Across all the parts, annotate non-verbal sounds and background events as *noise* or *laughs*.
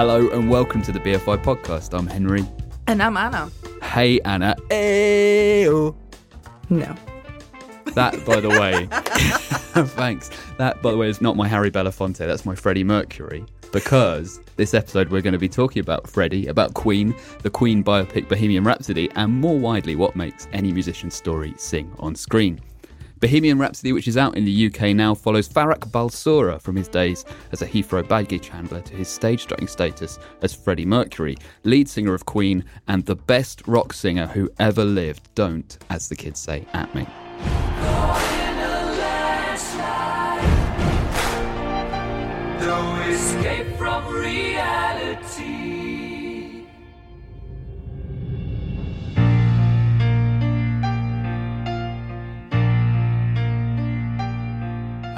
Hello and welcome to the BFI podcast. I'm Henry. And I'm Anna. Hey Anna. Ayo. No. That, by the way, *laughs* *laughs* thanks. That, by the way, is not my Harry Belafonte. That's my Freddie Mercury. Because this episode we're going to be talking about Freddie, about Queen, the Queen biopic Bohemian Rhapsody, and more widely, what makes any musician's story sing on screen. Bohemian Rhapsody, which is out in the UK now, follows Farrokh Bulsara from his days as a Heathrow baggage handler to his stage strutting status as Freddie Mercury, lead singer of Queen and the best rock singer who ever lived. Don't, as the kids say, at me. Escape from reality.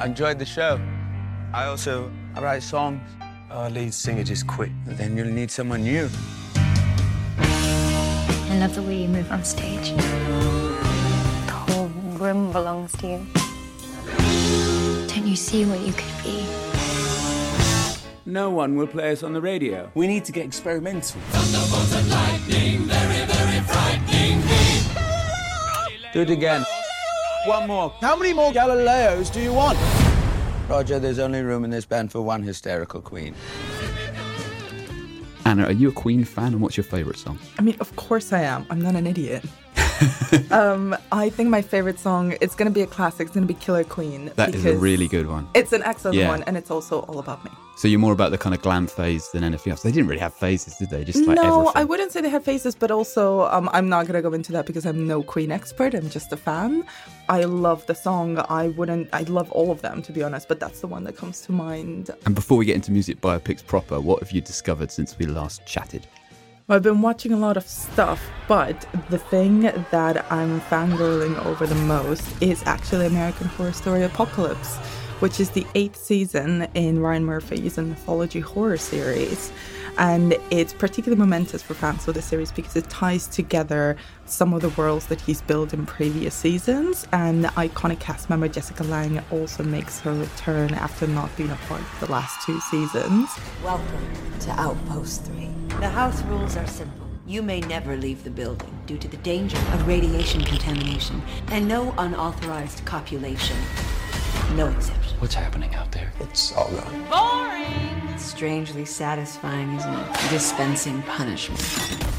I enjoyed the show. I also I write songs. Our lead singer just quit. Then you'll need someone new. I love the way you move on stage. The whole room belongs to you. Don't you see what you could be? No one will play us on the radio. We need to get experimental. Thunderbolts and lightning, very, very frightening Do it again. One more. How many more Galileos do you want? Roger, there's only room in this band for one hysterical queen. Anna, are you a Queen fan and what's your favourite song? I mean, of course I am. I'm not an idiot. *laughs* um, I think my favorite song, it's going to be a classic. It's going to be Killer Queen. That is a really good one. It's an excellent Yeah. one, and it's also all about me. So you're more about the kind of glam phase than anything else. They didn't really have phases, did they? Just like no, everything. I wouldn't say they had phases, but also um, I'm not going to go into that because I'm no Queen expert. I'm just a fan. I love the song. I wouldn't, I love all of them, to be honest, but that's the one that comes to mind. And before we get into music biopics proper, what have you discovered since we last chatted? I've been watching a lot of stuff, but the thing that I'm fangirling over the most is actually American Horror Story Apocalypse, which is the eighth season in Ryan Murphy's anthology horror series. And it's particularly momentous for fans of the series because it ties together some of the worlds that he's built in previous seasons. And iconic cast member Jessica Lange also makes her return after not being a part of the last two seasons. Welcome to Outpost 3. The house rules are simple. You may never leave the building due to the danger of radiation contamination and no unauthorized copulation. No exception. What's happening out there? It's all gone. It's strangely satisfying, isn't it? Dispensing punishment.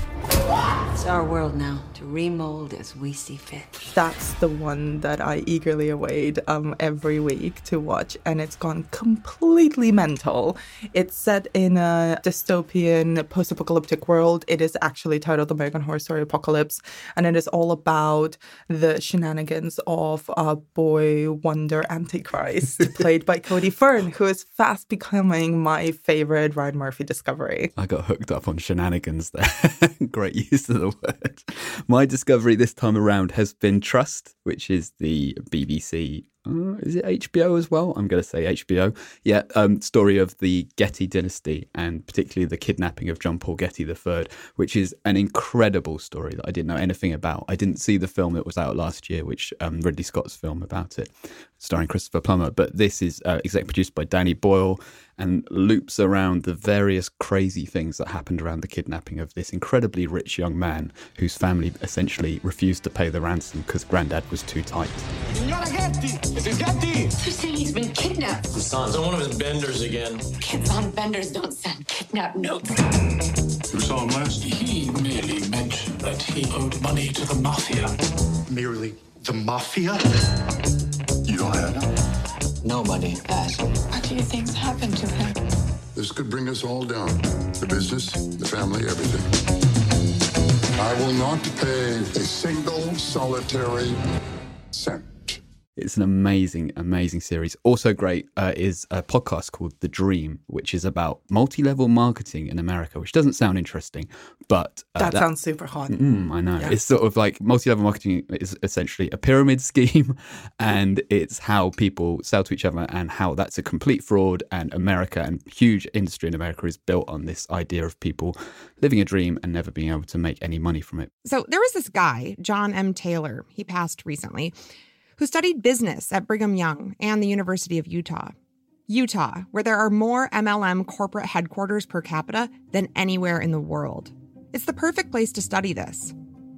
It's our world now to remold as we see fit. that's the one that I eagerly await um, every week to watch, and it's gone completely mental. It's set in a dystopian post apocalyptic world. It is actually titled The American Horror Story Apocalypse, and it is all about the shenanigans of a boy wonder Antichrist, *laughs* played by Cody Fern, who is fast becoming my favorite Ryan Murphy discovery. I got hooked up on shenanigans there. *laughs* Great *laughs* use of the word. My discovery this time around has been Trust, which is the BBC uh, is it HBO as well? I'm going to say HBO. Yeah, um, story of the Getty dynasty and particularly the kidnapping of John Paul Getty III, which is an incredible story that I didn't know anything about. I didn't see the film that was out last year, which um, Ridley Scott's film about it, starring Christopher Plummer. But this is uh, executive produced by Danny Boyle and loops around the various crazy things that happened around the kidnapping of this incredibly rich young man whose family essentially refused to pay the ransom because granddad was too tight. Signora Getty! This is Getty! They're saying he's been kidnapped. Son's on one of his benders again. Kids on benders don't send kidnap notes. You saw him last? He merely mentioned that he owed money to the mafia. Merely the mafia? You don't have it? Nobody has. A few things happened to him. This could bring us all down. The business, the family, everything. I will not pay a single solitary cent. It's an amazing, amazing series. Also, great uh, is a podcast called The Dream, which is about multi level marketing in America, which doesn't sound interesting, but. Uh, that, that, sounds super hot. Mm, I know. Yeah. It's sort of like multi level marketing is essentially a pyramid *laughs* scheme, and it's how people sell to each other and how that's a complete fraud. And America and huge industry in America is built on this idea of people living a dream and never being able to make any money from it. So there was this guy, John M. Taylor, he passed recently who studied business at Brigham Young and the University of Utah. Utah, where there are more MLM corporate headquarters per capita than anywhere in the world. It's the perfect place to study this.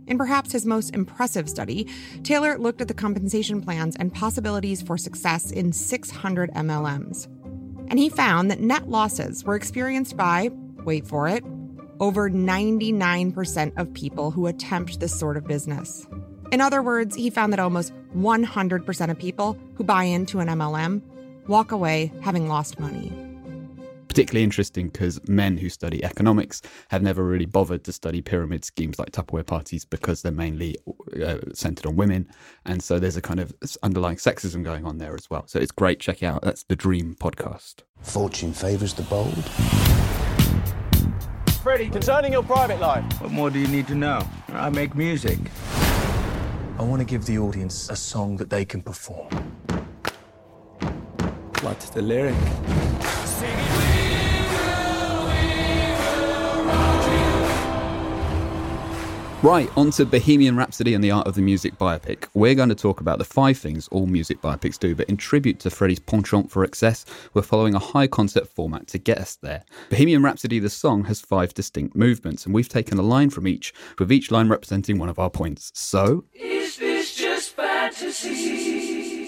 In perhaps his most impressive study, Taylor looked at the compensation plans and possibilities for success in 600 MLMs. And he found that net losses were experienced by, wait for it, over 99% of people who attempt this sort of business. In other words, he found that almost 100% of people who buy into an MLM walk away having lost money. Particularly interesting because men who study economics have never really bothered to study pyramid schemes like Tupperware parties because they're mainly uh, centered on women. And so there's a kind of underlying sexism going on there as well. So it's great. Check it out. That's the Dream podcast. Fortune favors the bold. Freddie, concerning your private life. What more do you need to know? I make music. I want to give the audience a song that they can perform. What's the lyric? Right, on to Bohemian Rhapsody and the Art of the Music biopic. We're going to talk about the five things all music biopics do, but in tribute to Freddie's penchant for excess, we're following a high concept format to get us there. Bohemian Rhapsody, the song, has five distinct movements, and we've taken a line from each, with each line representing one of our points. So. Is this just fantasy?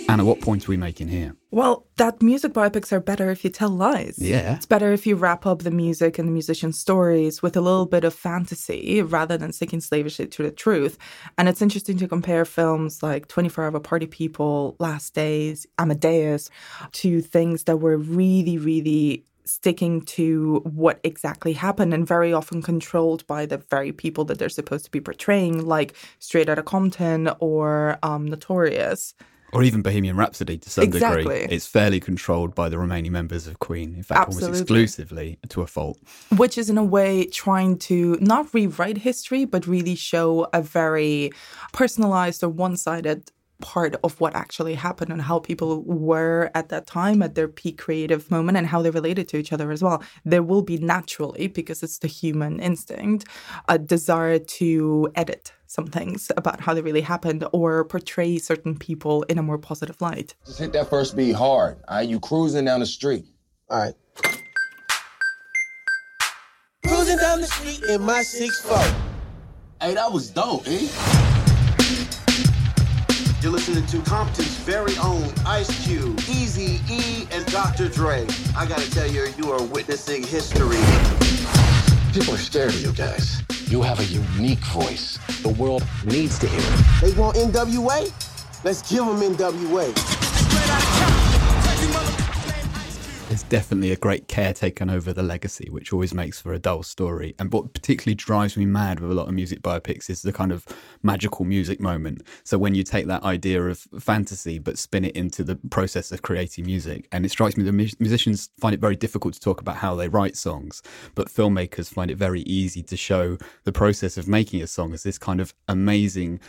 Anna, what point are we making here? Well, that music biopics are better if you tell lies. Yeah. It's better if you wrap up the music and the musician's stories with a little bit of fantasy rather than sticking slavishly to the truth. And it's interesting to compare films like 24 Hour Party People, Last Days, Amadeus to things that were really, really sticking to what exactly happened and very often controlled by the very people that they're supposed to be portraying, like Straight Outta Compton or um, Notorious or even Bohemian Rhapsody to some exactly. degree. It's fairly controlled by the remaining members of Queen, in fact, Absolutely. almost exclusively to a fault. Which is, in a way, trying to not rewrite history, but really show a very personalized or one sided part of what actually happened and how people were at that time at their peak creative moment and how they related to each other as well. There will be naturally, because it's the human instinct, a desire to edit some things about how they really happened or portray certain people in a more positive light. Just hit that first beat hard. All right, you cruising down the street. All right. Cruising down the street in my 6'4. Hey, that was dope, eh? You're listening to Compton's very own Ice Cube, Easy E, and Dr. Dre. I gotta tell you, you are witnessing history. People are scared of you guys. You have a unique voice. The world needs to hear it. They want NWA? Let's give them NWA. There's definitely a great care taken over the legacy, which always makes for a dull story. And what particularly drives me mad with a lot of music biopics is the kind of magical music moment. So when you take that idea of fantasy but spin it into the process of creating music, and it strikes me that musicians find it very difficult to talk about how they write songs, but filmmakers find it very easy to show the process of making a song as this kind of amazing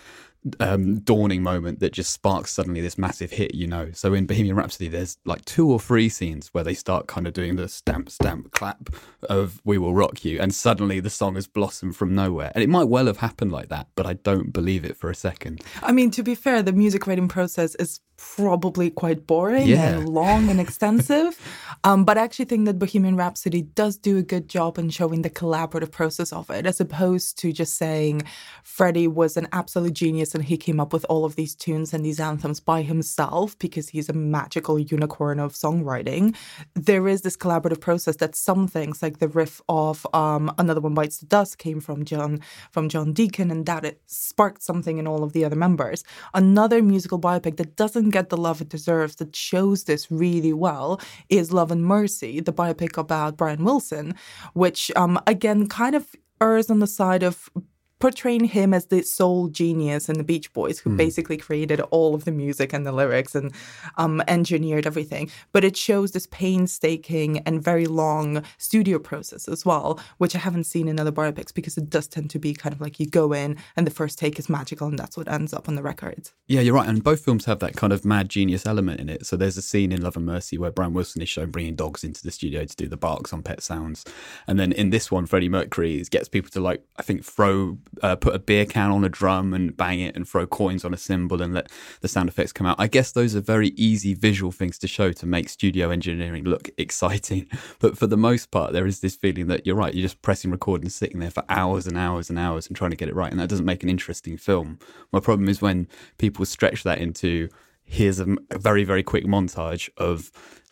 um, dawning moment that just sparks suddenly this massive hit, you know. So in Bohemian Rhapsody, there's like two or three scenes where they start kind of doing the stamp, stamp, clap of We Will Rock You, and suddenly the song has blossomed from nowhere. And it might well have happened like that, but I don't believe it for a second. I mean, to be fair, the music writing process is probably quite boring Yeah. and long and *laughs* extensive. um, but I actually think that Bohemian Rhapsody does do a good job in showing the collaborative process of it, as opposed to just saying Freddie was an absolute genius and he came up with all of these tunes and these anthems by himself because he's a magical unicorn of songwriting. There is this collaborative process that some things, like the riff of um, Another One Bites the Dust, came from John from John Deacon, and that it sparked something in all of the other members. Another musical biopic that doesn't get the love it deserves, that shows this really well, is Love and Mercy, the biopic about Brian Wilson, which um, again kind of errs on the side of portraying him as the sole genius in the Beach Boys, who basically created all of the music and the lyrics and um, engineered everything. But it shows this painstaking and very long studio process as well, which I haven't seen in other biopics because it does tend to be kind of like you go in and the first take is magical and that's what ends up on the records. Yeah, you're right. And both films have that kind of mad genius element in it. So there's a scene in Love and Mercy where Brian Wilson is shown bringing dogs into the studio to do the barks on Pet Sounds. And then in this one, Freddie Mercury gets people to, like, I think, throw, uh, put a beer can on a drum and bang it and throw coins on a cymbal and let the sound effects come out. I guess those are very easy visual things to show to make studio engineering look *laughs* exciting. But for the most part, there is this feeling that you're right, you're just pressing record and sitting there for hours and hours and hours and trying to get it right. And that doesn't make an interesting film. My problem is when people stretch that into here's a very, very quick montage of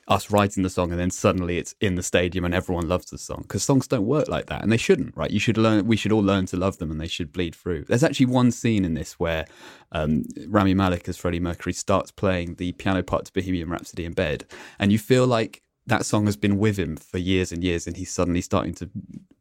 us writing the song and then suddenly it's in the stadium and everyone loves the song because songs don't work like that and they shouldn't right? You should learn we should all learn to love them and they should bleed through. There's actually one scene in this where um, Rami Malek as Freddie Mercury starts playing the piano part to Bohemian Rhapsody in bed and you feel like that song has been with him for years and years and he's suddenly starting to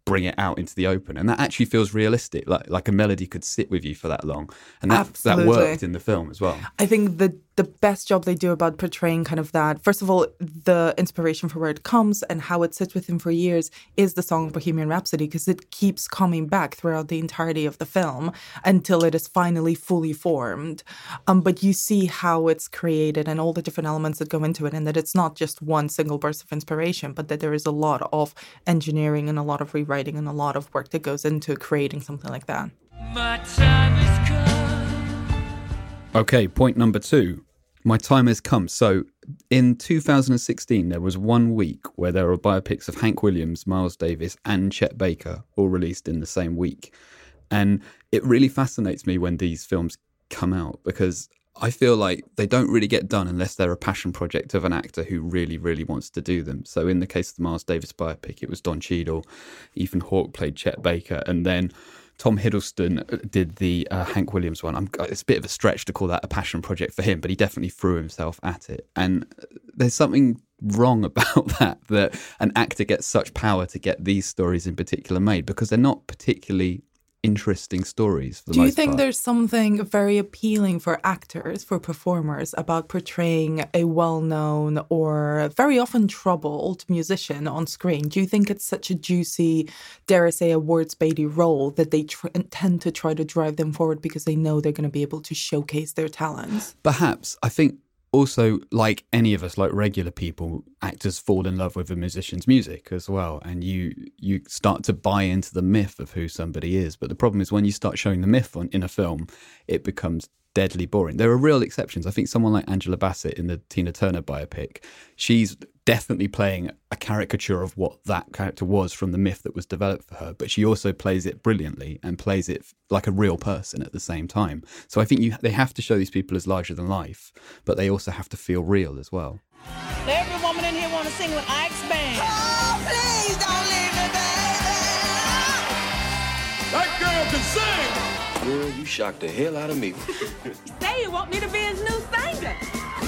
bring it out into the open and that actually feels realistic like like a melody could sit with you for that long and that that worked in the film as well. I think the the best job they do about portraying kind of that first of all the inspiration for where it comes and how it sits with him for years is the song Bohemian Rhapsody because it keeps coming back throughout the entirety of the film until it is finally fully formed um, but you see how it's created and all the different elements that go into it and that it's not just one single burst of inspiration but that there is a lot of engineering and a lot of rewriting and a lot of work that goes into creating something like that My time has. Okay, point number two. My time has come. So, in 2016, there was one week where there were biopics of Hank Williams, Miles Davis, and Chet Baker all released in the same week. And it really fascinates me when these films come out because I feel like they don't really get done unless they're a passion project of an actor who really, really wants to do them. So, in the case of the Miles Davis biopic, it was Don Cheadle, Ethan Hawke played Chet Baker, and then Tom Hiddleston uh, did the uh, Hank Williams one. I'm, uh, it's a bit of a stretch to call that a passion project for him, but he definitely threw himself at it. And uh, there's something wrong *laughs* about that, that an actor gets such power to get these stories in particular made because they're not particularly interesting stories for the Do you think part. there's something very appealing for actors, for performers, about portraying a well known or very often troubled musician on screen? Do you think it's such a juicy, dare I say, awards baity role that they tr- tend to try to drive them forward because they know they're going to be able to showcase their talents? Perhaps. I think also, like any of us, like regular people, actors fall in love with a musician's music as well, and you you start to buy into the myth of who somebody is. But the problem is when you start showing the myth on, in a film, it becomes deadly boring. There are real exceptions. I think someone like Angela Bassett in the Tina Turner biopic, she's definitely playing a caricature of what that character was from the myth that was developed for her, but she also plays it brilliantly and plays it like a real person at the same time. So I think you they have to show these people as larger than life, but they also have to feel real as well. Every woman in here want to sing with Ike's band. Oh, please don't leave me, baby. That girl can sing! Girl, you shocked the hell out of me. *laughs* Say you want me to be his new singer.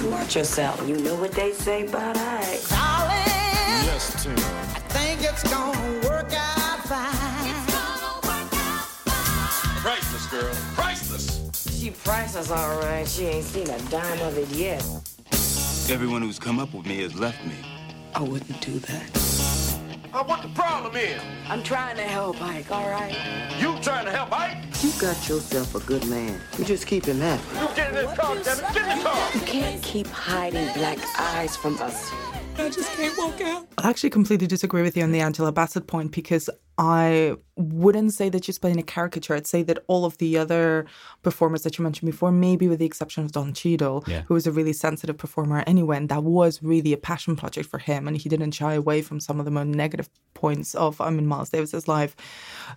Watch yourself. You know what they say about Ike. Yes, Tina. I think it's gonna work out fine. Priceless, girl. Priceless. She priceless, all right. She ain't seen a dime of it yet. Everyone who's come up with me has left me. I wouldn't do that. Uh, what the problem is? I'm trying to help Ike, all right? You trying to help Ike? You got yourself a good man. You just keep him happy. You get in this car, damn it! Get in the car! You can't keep hiding black eyes from us. I just can't walk out. I actually completely disagree with you on the Angela Bassett point because I wouldn't say that she's playing a caricature. I'd say that all of the other performers that you mentioned before, maybe with the exception of Don Cheadle, Yeah. who was a really sensitive performer anyway, and that was really a passion project for him, and he didn't shy away from some of the more negative points of I mean Miles Davis's life.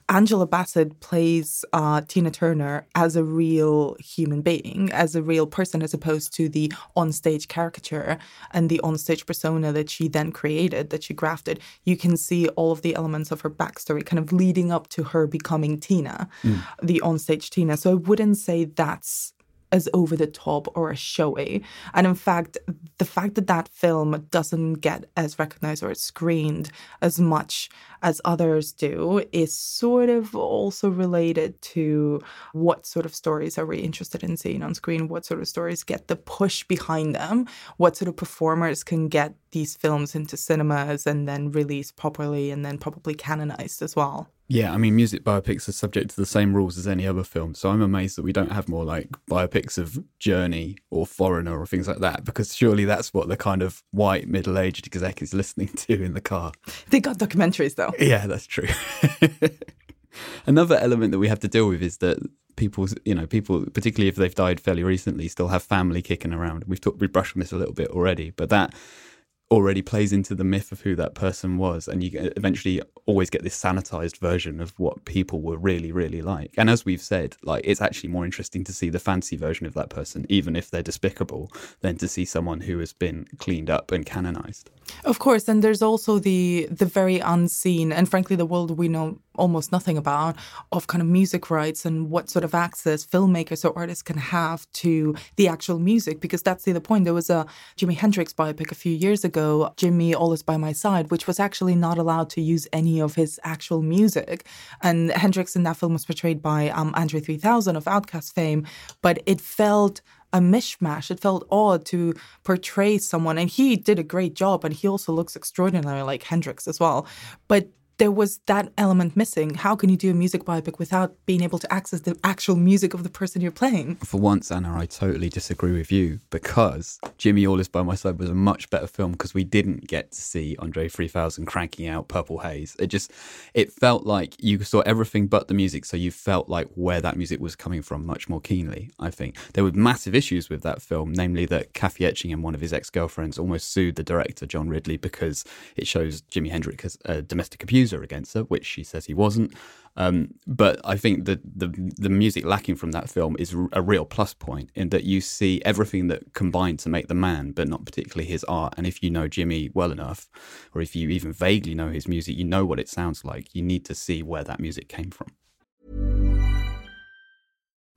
Angela Bassett plays uh, Tina Turner as a real human being, as a real person, as opposed to the onstage caricature and the onstage persona that she then created, that she grafted. You can see all of the elements of her backstory kind of leading up to her becoming Tina, Mm. the onstage Tina. So I wouldn't say that's as over the top or as showy. And in fact, the fact that that film doesn't get as recognized or screened as much as others do is sort of also related to what sort of stories are we interested in seeing on screen, what sort of stories get the push behind them, what sort of performers can get these films into cinemas and then released properly and then probably canonized as well. Yeah, I mean, music biopics are subject to the same rules as any other film. So I'm amazed that we don't have more like biopics of Journey or Foreigner or things like that, because surely that's what the kind of white middle aged exec is listening *laughs* to in the car. They got documentaries though. *laughs* Yeah, that's true. *laughs* Another element that we have to deal with is that people, you know, people, particularly if they've died fairly recently, still have family kicking around. We've talked, we've brushed on this a little bit already, but that already plays into the myth of who that person was, and you eventually always get this sanitized version of what people were really, really like. And as we've said, like it's actually more interesting to see the fancy version of that person, even if they're despicable, than to see someone who has been cleaned up and canonized. Of course, and there's also the the very unseen and frankly the world we know almost nothing about of kind of music rights and what sort of access filmmakers or artists can have to the actual music because that's the other point. There was a Jimi Hendrix biopic a few years ago, Jimi All Is By My Side, which was actually not allowed to use any of his actual music. And Hendrix in that film was portrayed by um, Andre 3000 of OutKast fame, but it felt a mishmash. It felt odd to portray someone, and he did a great job, and he also looks extraordinary like Hendrix as well. But there was that element missing. How can you do a music biopic without being able to access the actual music of the person you're playing? For once, Anna, I totally disagree with you because Jimi All Is By My Side was a much better film because we didn't get to see Andre 3000 cranking out Purple Haze. It just, it felt like you saw everything but the music, so you felt like where that music was coming from much more keenly, I think. There were massive issues with that film, namely that Kathy Etchingham, one of his ex-girlfriends, almost sued the director, John Ridley, because it shows Jimi Hendrix as a domestic abuser against her, which she says he wasn't. Um, but I think that the the music lacking from that film is a real plus point in that you see everything that combined to make the man, but not particularly his art. And if you know Jimi well enough, or if you even vaguely know his music, you know what it sounds like. You need to see where that music came from.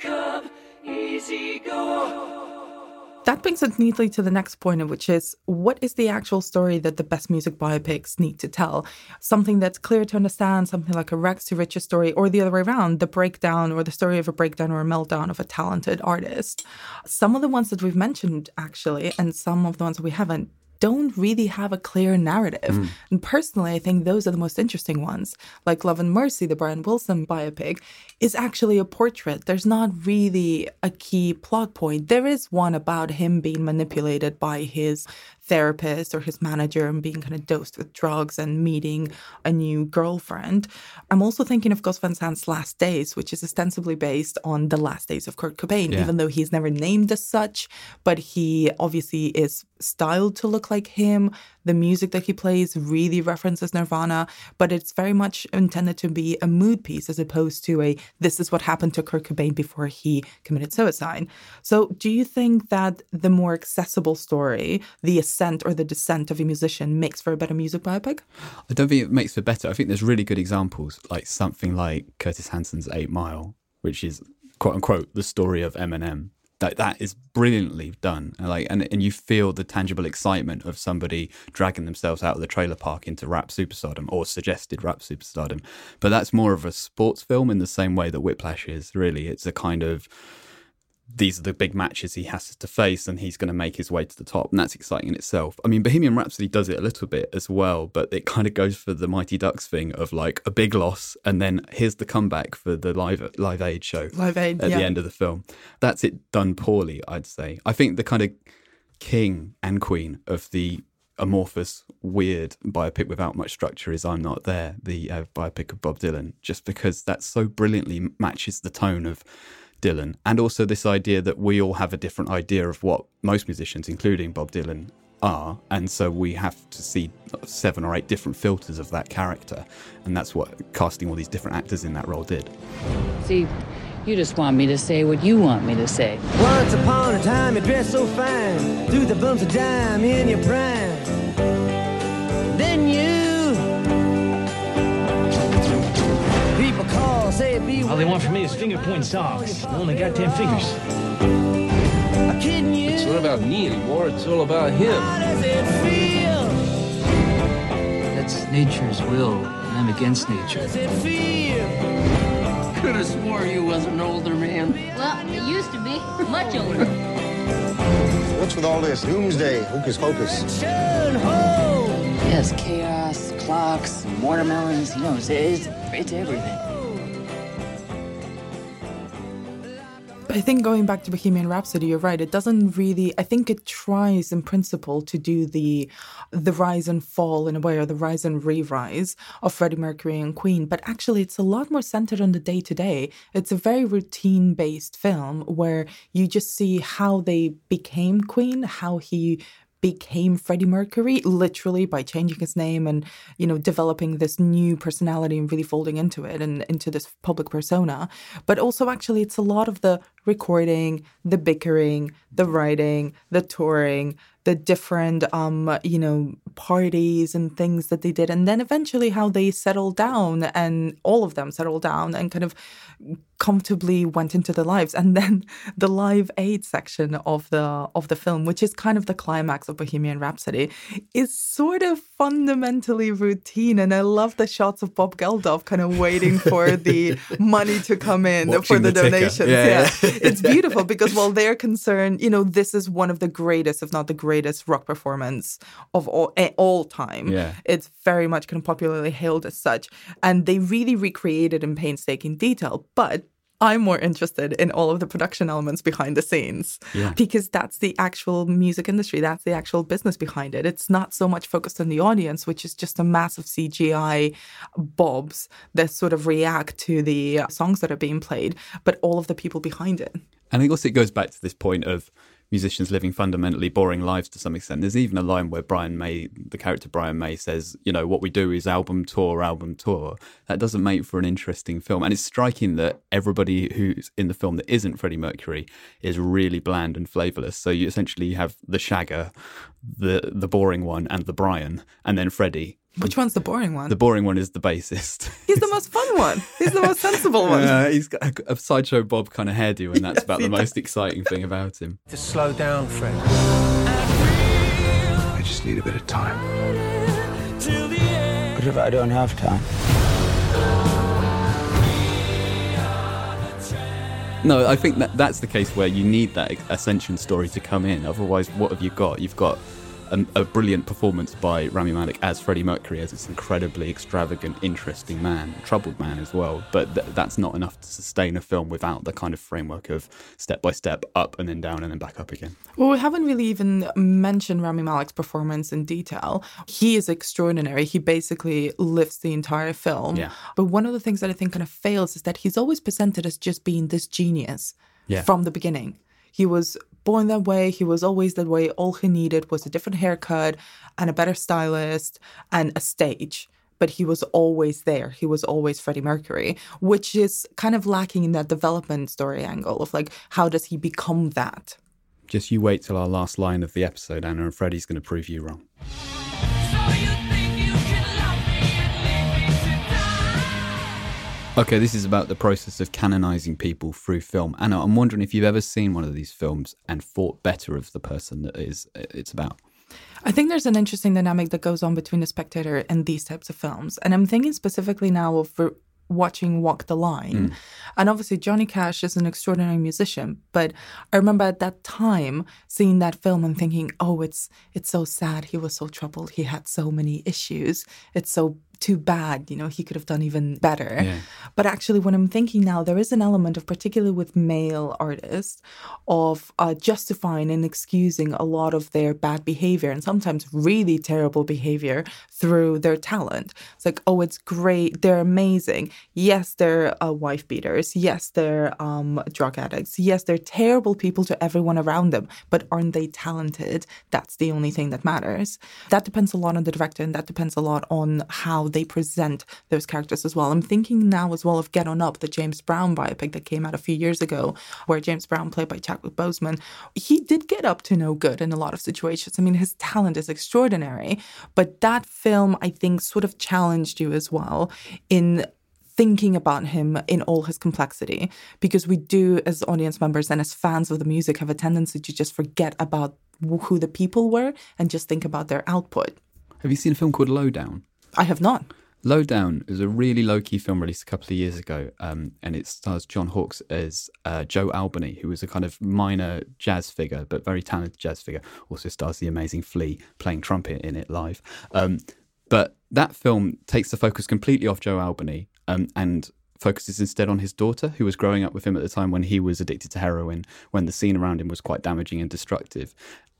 Come, easy go. That brings us neatly to the next point, which is what is the actual story that the best music biopics need to tell? Something that's clear to understand, something like a rags to riches story, or the other way around, the breakdown or the story of a breakdown or a meltdown of a talented artist. Some of the ones that we've mentioned, actually, and some of the ones that we haven't, don't really have a clear narrative. Mm. And personally, I think those are the most interesting ones. Like Love and Mercy, the Brian Wilson biopic, is actually a portrait. There's not really a key plot point. There is one about him being manipulated by his therapist or his manager and being kind of dosed with drugs and meeting a new girlfriend. I'm also thinking of Gus Van Sant's Last Days, which is ostensibly based on the last days of Kurt Cobain, yeah. even though he's never named as such, but he obviously is styled to look like him. The music that he plays really references Nirvana, but it's very much intended to be a mood piece as opposed to a this is what happened to Kurt Cobain before he committed suicide. So, do you think that the more accessible story, the ascent or the descent of a musician, makes for a better music biopic? I don't think it makes for better. I think there's really good examples, like something like Curtis Hanson's Eight Mile, which is quote unquote the story of Eminem like that is brilliantly done. And like and, and you feel the tangible excitement of somebody dragging themselves out of the trailer park into rap superstardom or suggested rap superstardom. But that's more of a sports film in the same way that whiplash is really. It's a kind of these are the big matches he has to face and he's going to make his way to the top and that's exciting in itself. I mean bohemian rhapsody does it a little bit as well but it kind of goes for the mighty ducks thing of like a big loss and then here's the comeback for the live live aid show live aid at yeah. the end of the film. That's it done poorly i'd say. I think the kind of king and queen of the amorphous, weird biopic without much structure is I'm Not There, the uh, biopic of Bob Dylan, just because that so brilliantly matches the tone of Dylan, and also this idea that we all have a different idea of what most musicians, including Bob Dylan, are, and so we have to see seven or eight different filters of that character, and that's what casting all these different actors in that role did. See, you just want me to say what you want me to say. Once upon a time, you dressed so fine, threw the bumps of dime in your prime. All they want from me is finger point socks. I only got ten fingers. I'm kidding you. It's not about me anymore. It's all about him. How does it feel? That's nature's will, and I'm against nature. How does it feel? Could have swore you was an older man. Well, it used to be. Much older. What's with all this doomsday, hocus pocus? Yes, chaos, clocks, watermelons, you know, it's, it's, it's everything. I think going back to Bohemian Rhapsody, you're right. It doesn't really. I think it tries, in principle, to do the the rise and fall in a way, or the rise and re-rise of Freddie Mercury and Queen. But actually, it's a lot more centered on the day to day. It's a very routine based film where you just see how they became Queen, how he became Freddie Mercury literally by changing his name and you know developing this new personality and really folding into it and into this public persona but also actually it's a lot of the recording the bickering the writing the touring the different um you know parties and things that they did and then eventually how they settled down and all of them settled down and kind of comfortably went into their lives. And *laughs* then the live aid section of the of the film which is kind of the climax of bohemian rhapsody is sort of fundamentally routine and i love the shots of bob geldof kind of waiting for the *laughs* money to come in Watching for the, the donations yeah, yeah. yeah. it's *laughs* beautiful because while they're concerned you know this is one of the greatest if not the greatest rock performance of all, eh, all time Yeah. it's very much kind of popularly hailed as such and they really recreated in painstaking detail but I'm more interested in all of the production elements behind the scenes Yeah. because that's the actual music industry. That's the actual business behind it. It's not so much focused on the audience, which is just a massive CGI bobs that sort of react to the songs that are being played, but all of the people behind it. And I guess it goes back to this point of musicians living fundamentally boring lives to some extent. There's even a line where Brian May, the character Brian May, says, you know, what we do is album tour, album tour. That doesn't make for an interesting film. And it's striking that everybody who's in the film that isn't Freddie Mercury is really bland and flavourless. So you essentially have the Shagger, the the boring one, and the Brian, and then Freddie Which one's the boring one? The boring one is the bassist. *laughs* He's the most fun one. He's the most sensible one. Yeah, he's got a, a sideshow Bob kind of hairdo, and that's Yes, about he the most exciting thing about him. To slow down, Fred. I just need a bit of time. What if I don't have time? No, I think that that's the case where you need that ascension story to come in. Otherwise, what have you got? You've got a, a brilliant performance by Rami Malek as Freddie Mercury as this incredibly extravagant, interesting man, troubled man as well. But th- that's not enough to sustain a film without the kind of framework of step by step, up and then down and then back up again. Well, we haven't really even mentioned Rami Malek's performance in detail. He is extraordinary. He basically lifts the entire film. Yeah. But one of the things that I think kind of fails is that he's always presented as just being this genius Yeah. from the beginning. He was born that way. He was always that way. All he needed was a different haircut and a better stylist and a stage. But he was always there. He was always Freddie Mercury, which is kind of lacking in that development story angle of like, how does he become that? Just you wait till our last line of the episode, Anna, and Freddie's going to prove you wrong. Okay, this is about the process of canonizing people through film. Anna, I'm wondering if you've ever seen one of these films and thought better of the person that is uh, it's about. I think there's an interesting dynamic that goes on between the spectator and these types of films. And I'm thinking specifically now of re- watching Walk the Line. Hmm. And obviously, Johnny Cash is an extraordinary musician. But I remember at that time seeing that film and thinking, oh, it's it's so sad. He was so troubled. He had so many issues. It's so too bad. You know, he could have done even better. Yeah. But actually, when I'm thinking now, there is an element of, particularly with male artists, of uh, justifying and excusing a lot of their bad behavior and sometimes really terrible behavior through their talent. It's like, oh, it's great. They're amazing. Yes, they're uh, wife beaters. Yes, they're um, drug addicts. Yes, they're terrible people to everyone around them. But aren't they talented? That's the only thing that matters. That depends a lot on the director and that depends a lot on how they present those characters as well. I'm thinking now as well of Get On Up, the James Brown biopic that came out a few years ago, where James Brown, played by Chadwick Boseman, he did get up to no good in a lot of situations. I mean, his talent is extraordinary, but that film, I think, sort of challenged you as well in thinking about him in all his complexity because we do as audience members and as fans of the music have a tendency to just forget about who the people were and just think about their output Have you seen a film called Lowdown? I have not Lowdown is a really low key film released a couple of years ago, um, and it stars John Hawkes as uh, Joe Albany, who was a kind of minor jazz figure, but very talented jazz figure. Also stars the amazing Flea playing trumpet in it live. Um, but that film takes the focus completely off Joe Albany um, and focuses instead on his daughter, who was growing up with him at the time when he was addicted to heroin, when the scene around him was quite damaging and destructive.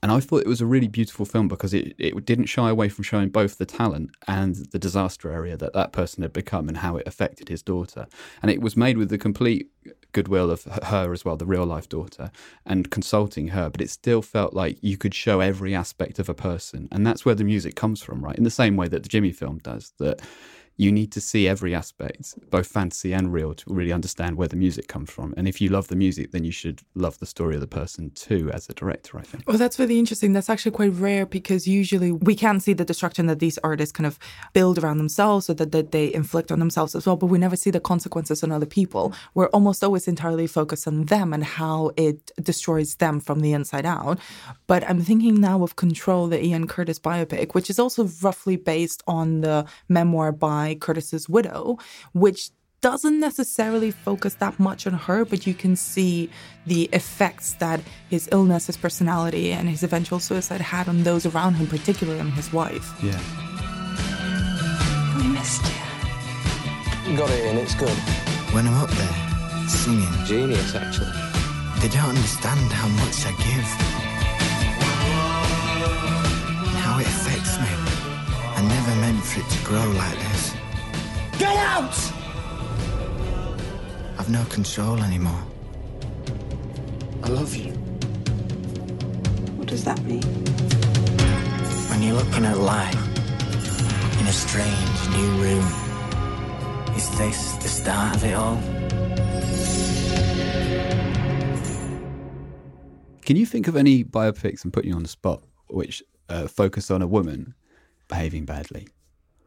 And I thought it was a really beautiful film because it, it didn't shy away from showing both the talent and the disaster area that that person had become and how it affected his daughter. And it was made with the complete goodwill of her as well, the real life daughter, and consulting her. But it still felt like you could show every aspect of a person. And that's where the music comes from, right? In the same way that the Jimmy film does, that you need to see every aspect, both fantasy and real, to really understand where the music comes from. And if you love the music, then you should love the story of the person too, as a director, I think. Well, that's really interesting. That's actually quite rare because usually we can see the destruction that these artists kind of build around themselves or that, that they inflict on themselves as well, but we never see the consequences on other people. We're almost always entirely focused on them and how it destroys them from the inside out. But I'm thinking now of Control, the Ian Curtis biopic, which is also roughly based on the memoir by Curtis's widow, which doesn't necessarily focus that much on her, but you can see the effects that his illness, his personality, and his eventual suicide had on those around him, particularly on his wife. Yeah. We missed you. Got it in, it's good. When I'm up there, singing, Genius, actually. they don't understand how much I give. And how it affects me. I never meant for it to grow like this. Get out! I've no control anymore. I love you. What does that mean? When you're looking at life in a strange new room, is this the start of it all? Can you think of any biopics and put you on the spot which uh, focus on a woman behaving badly?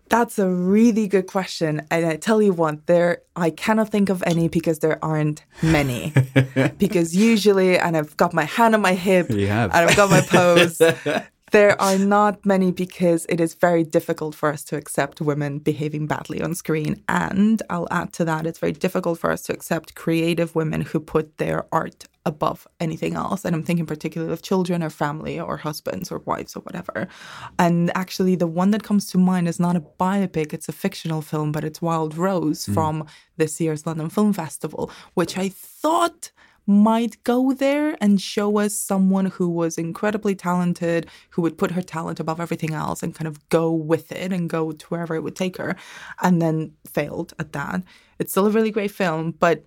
That's a really good question. And I tell you what, there I cannot think of any because there aren't many. *laughs* because usually and I've got my hand on my hip You have. and I've got my pose. *laughs* there are not many because it is very difficult for us to accept women behaving badly on screen. And I'll add to that, it's very difficult for us to accept creative women who put their art above anything else. And I'm thinking particularly of children or family or husbands or wives or whatever. And actually, the one that comes to mind is not a biopic, it's a fictional film, but it's Wild Rose Mm. from this year's London Film Festival, which I thought might go there and show us someone who was incredibly talented, who would put her talent above everything else and kind of go with it and go to wherever it would take her, and then failed at that. It's still a really great film, but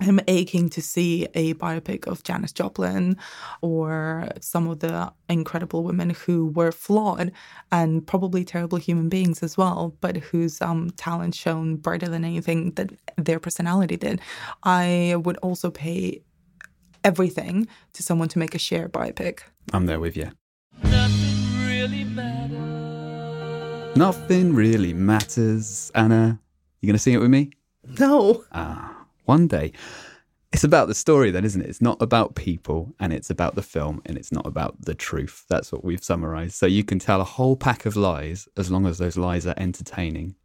I'm aching to see a biopic of Janis Joplin or some of the incredible women who were flawed and probably terrible human beings as well, but whose um, talent shone brighter than anything that their personality did. I would also pay everything to someone to make a Cher biopic. I'm there with you. Really Nothing really matters. Anna, you going to sing it with me? No. Ah, one day. It's about the story, then, isn't it? It's not about people, and it's about the film, and it's not about the truth. That's what we've summarized. So you can tell a whole pack of lies as long as those lies are entertaining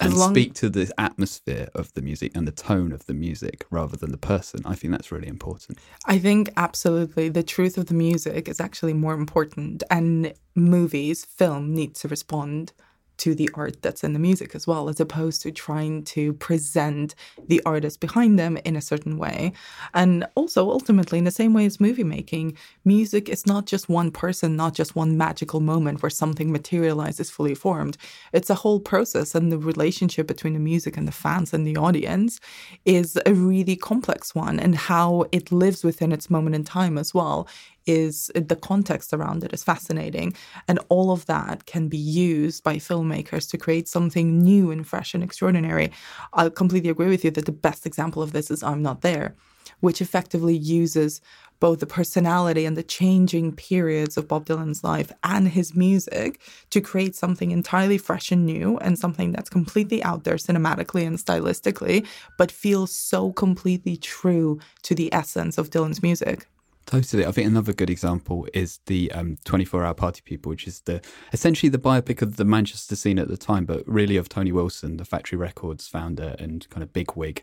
and long- speak to the atmosphere of the music and the tone of the music rather than the person. I think that's really important. I think absolutely the truth of the music is actually more important, and movies, film need to respond to the art that's in the music as well, as opposed to trying to present the artist behind them in a certain way. And also, ultimately, in the same way as movie making, music is not just one person, not just one magical moment where something materializes fully formed. It's a whole process, and the relationship between the music and the fans and the audience is a really complex one, and how it lives within its moment in time as well is the context around it is fascinating and all of that can be used by filmmakers to create something new and fresh and extraordinary i completely agree with you that the best example of this is i'm not there which effectively uses both the personality and the changing periods of Bob Dylan's life and his music to create something entirely fresh and new and something that's completely out there cinematically and stylistically, but feels so completely true to the essence of Dylan's music. Totally. I think another good example is the um, 24 Hour Party People, which is the essentially the biopic of the Manchester scene at the time, but really of Tony Wilson, the Factory Records founder and kind of big wig.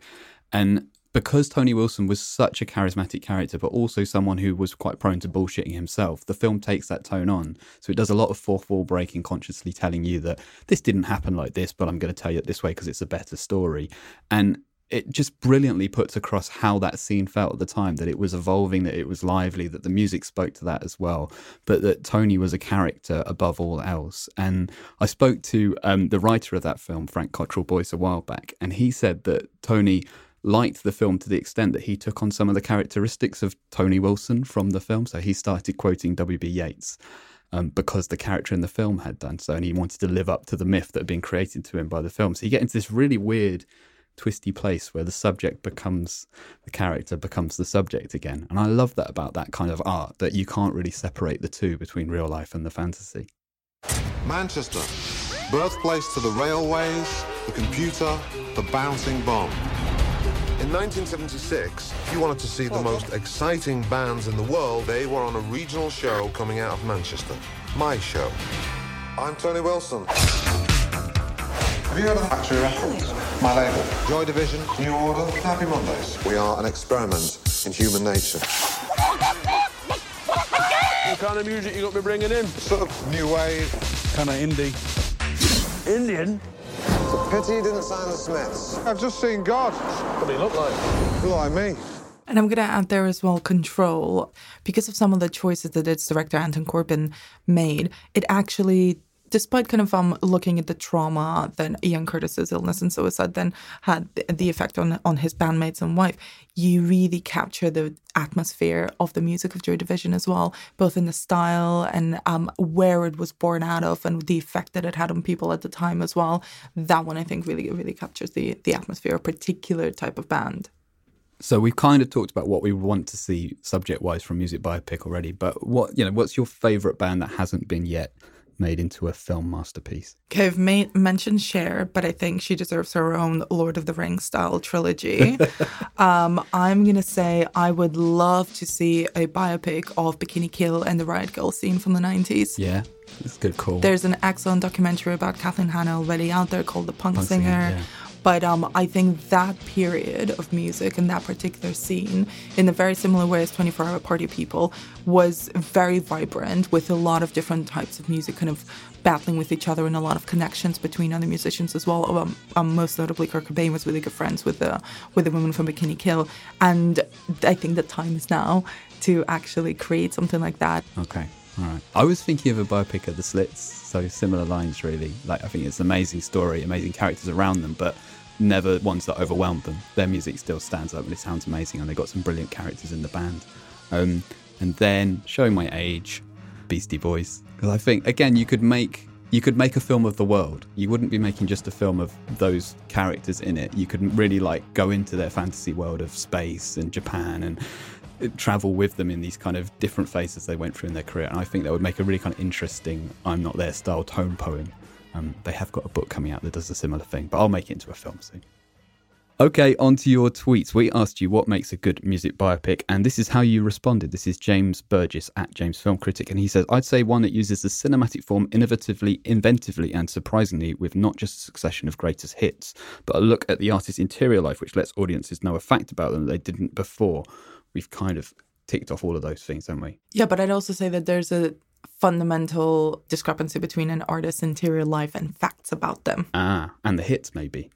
And because Tony Wilson was such a charismatic character, but also someone who was quite prone to bullshitting himself, the film takes that tone on. So it does a lot of fourth wall breaking, consciously telling you that this didn't happen like this, but I'm going to tell you it this way because it's a better story. And it just brilliantly puts across how that scene felt at the time that it was evolving, that it was lively, that the music spoke to that as well, but that Tony was a character above all else. And I spoke to um, the writer of that film, Frank Cottrell Boyce, a while back, and he said that Tony liked the film to the extent that he took on some of the characteristics of Tony Wilson from the film. So he started quoting W.B. Yeats. Um, because the character in the film had done so, and he wanted to live up to the myth that had been created to him by the film. So you get into this really weird twisty place where the subject becomes the character becomes the subject again and i love that about that kind of art that you can't really separate the two between real life and the fantasy Manchester, birthplace to the railways, the computer, the bouncing bomb. In 1976, if you wanted to see the most exciting bands in the world, they were on a regional show coming out of Manchester. My show. I'm Tony Wilson. Have you heard of Factory Records? My label. Joy Division, New Order, Happy Mondays. We are an experiment in human nature. What kind of music you got me bringing in? Sort of new wave. Kind of indie. Indian? It's a pity you didn't sign the Smiths. I've just seen God. What do you look like? Look like me. And I'm going to add there as well control. Because of some of the choices that its director Anton Corbijn made, it actually, despite kind of um, looking at the trauma that Ian Curtis's illness and suicide then had the, effect on, on his bandmates and wife, you really capture the atmosphere of the music of Joy Division as well, both in the style and um, where it was born out of and the effect that it had on people at the time as well. That one, I think, really, really captures the, the atmosphere of a particular type of band. so we've kind of talked about what we want to see subject wise from music biopic already but what you know what's your favorite band that hasn't been yet made into a film masterpiece? Okay, I've made, mentioned Cher, but I think she deserves her own Lord of the Rings style trilogy. *laughs* um, I'm going to say I would love to see a biopic of Bikini Kill and the Riot Grrrl scene from the 90s. Yeah, that's a good call. There's an excellent documentary about Kathleen Hanna already out there called The Punk, Punk Singer. Singer, yeah. But um, I think that period of music and that particular scene, in a very similar way as 24 Hour Party People, was very vibrant with a lot of different types of music kind of battling with each other and a lot of connections between other musicians as well. Um, um, most notably, Kurt Cobain was really good friends with the with the women from Bikini Kill, and I think the time is now to actually create something like that. Okay. Right. I was thinking of a biopic of the Slits, so similar lines, really. Like, I think it's an amazing story, amazing characters around them, but never ones that overwhelm them. Their music still stands up and it sounds amazing, and they've got some brilliant characters in the band. Um, and then, showing my age, Beastie Boys. Because I think, again, you could make. You could make a film of the world. You wouldn't be making just a film of those characters in it. You could really like go into their fantasy world of space and Japan and travel with them in these kind of different phases they went through in their career. And I think that would make a really kind of interesting I'm Not There style tone poem. Um, they have got a book coming out that does a similar thing, but I'll make it into a film soon. Okay, on to your tweets. We asked you what makes a good music biopic, and this is how you responded. This is James Burgess at James Film Critic, and he says, I'd say one that uses the cinematic form innovatively, inventively, and surprisingly, with not just a succession of greatest hits, but a look at the artist's interior life, which lets audiences know a fact about them they didn't before. We've kind of ticked off all of those things, haven't we? Yeah, but I'd also say that there's a fundamental discrepancy between an artist's interior life and facts about them. Ah, and the hits, maybe.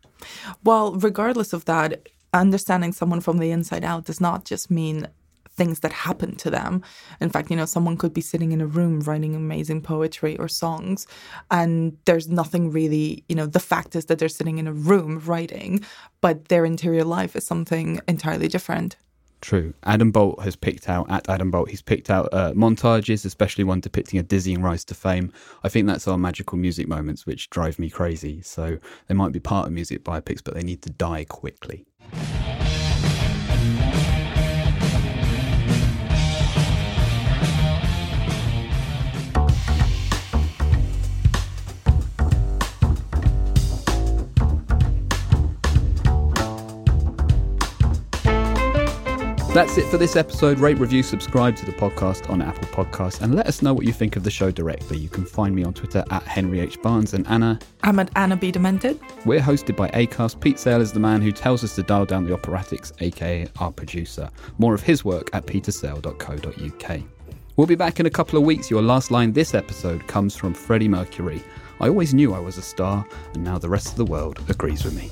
Well, regardless of that, understanding someone from the inside out does not just mean things that happen to them. In fact, you know, someone could be sitting in a room writing amazing poetry or songs, and there's nothing really, you know, the fact is that they're sitting in a room writing, but their interior life is something entirely different. True. Adam Bolt has picked out, at Adam Bolt, he's picked out uh, montages, especially one depicting a dizzying rise to fame. I think that's our magical music moments, which drive me crazy. So they might be part of music biopics, but they need to die quickly. That's it for this episode. Rate, review, subscribe to the podcast on Apple Podcasts, and let us know what you think of the show directly. You can find me on Twitter at Henry H. Barnes and Anna. I'm at Anna B. Demented. We're hosted by Acast. Pete Sale is the man who tells us to dial down the operatics, aka our producer. More of his work at petersale.co.uk. We'll be back in a couple of weeks. Your last line this episode comes from Freddie Mercury. I always knew I was a star, and now the rest of the world agrees with me.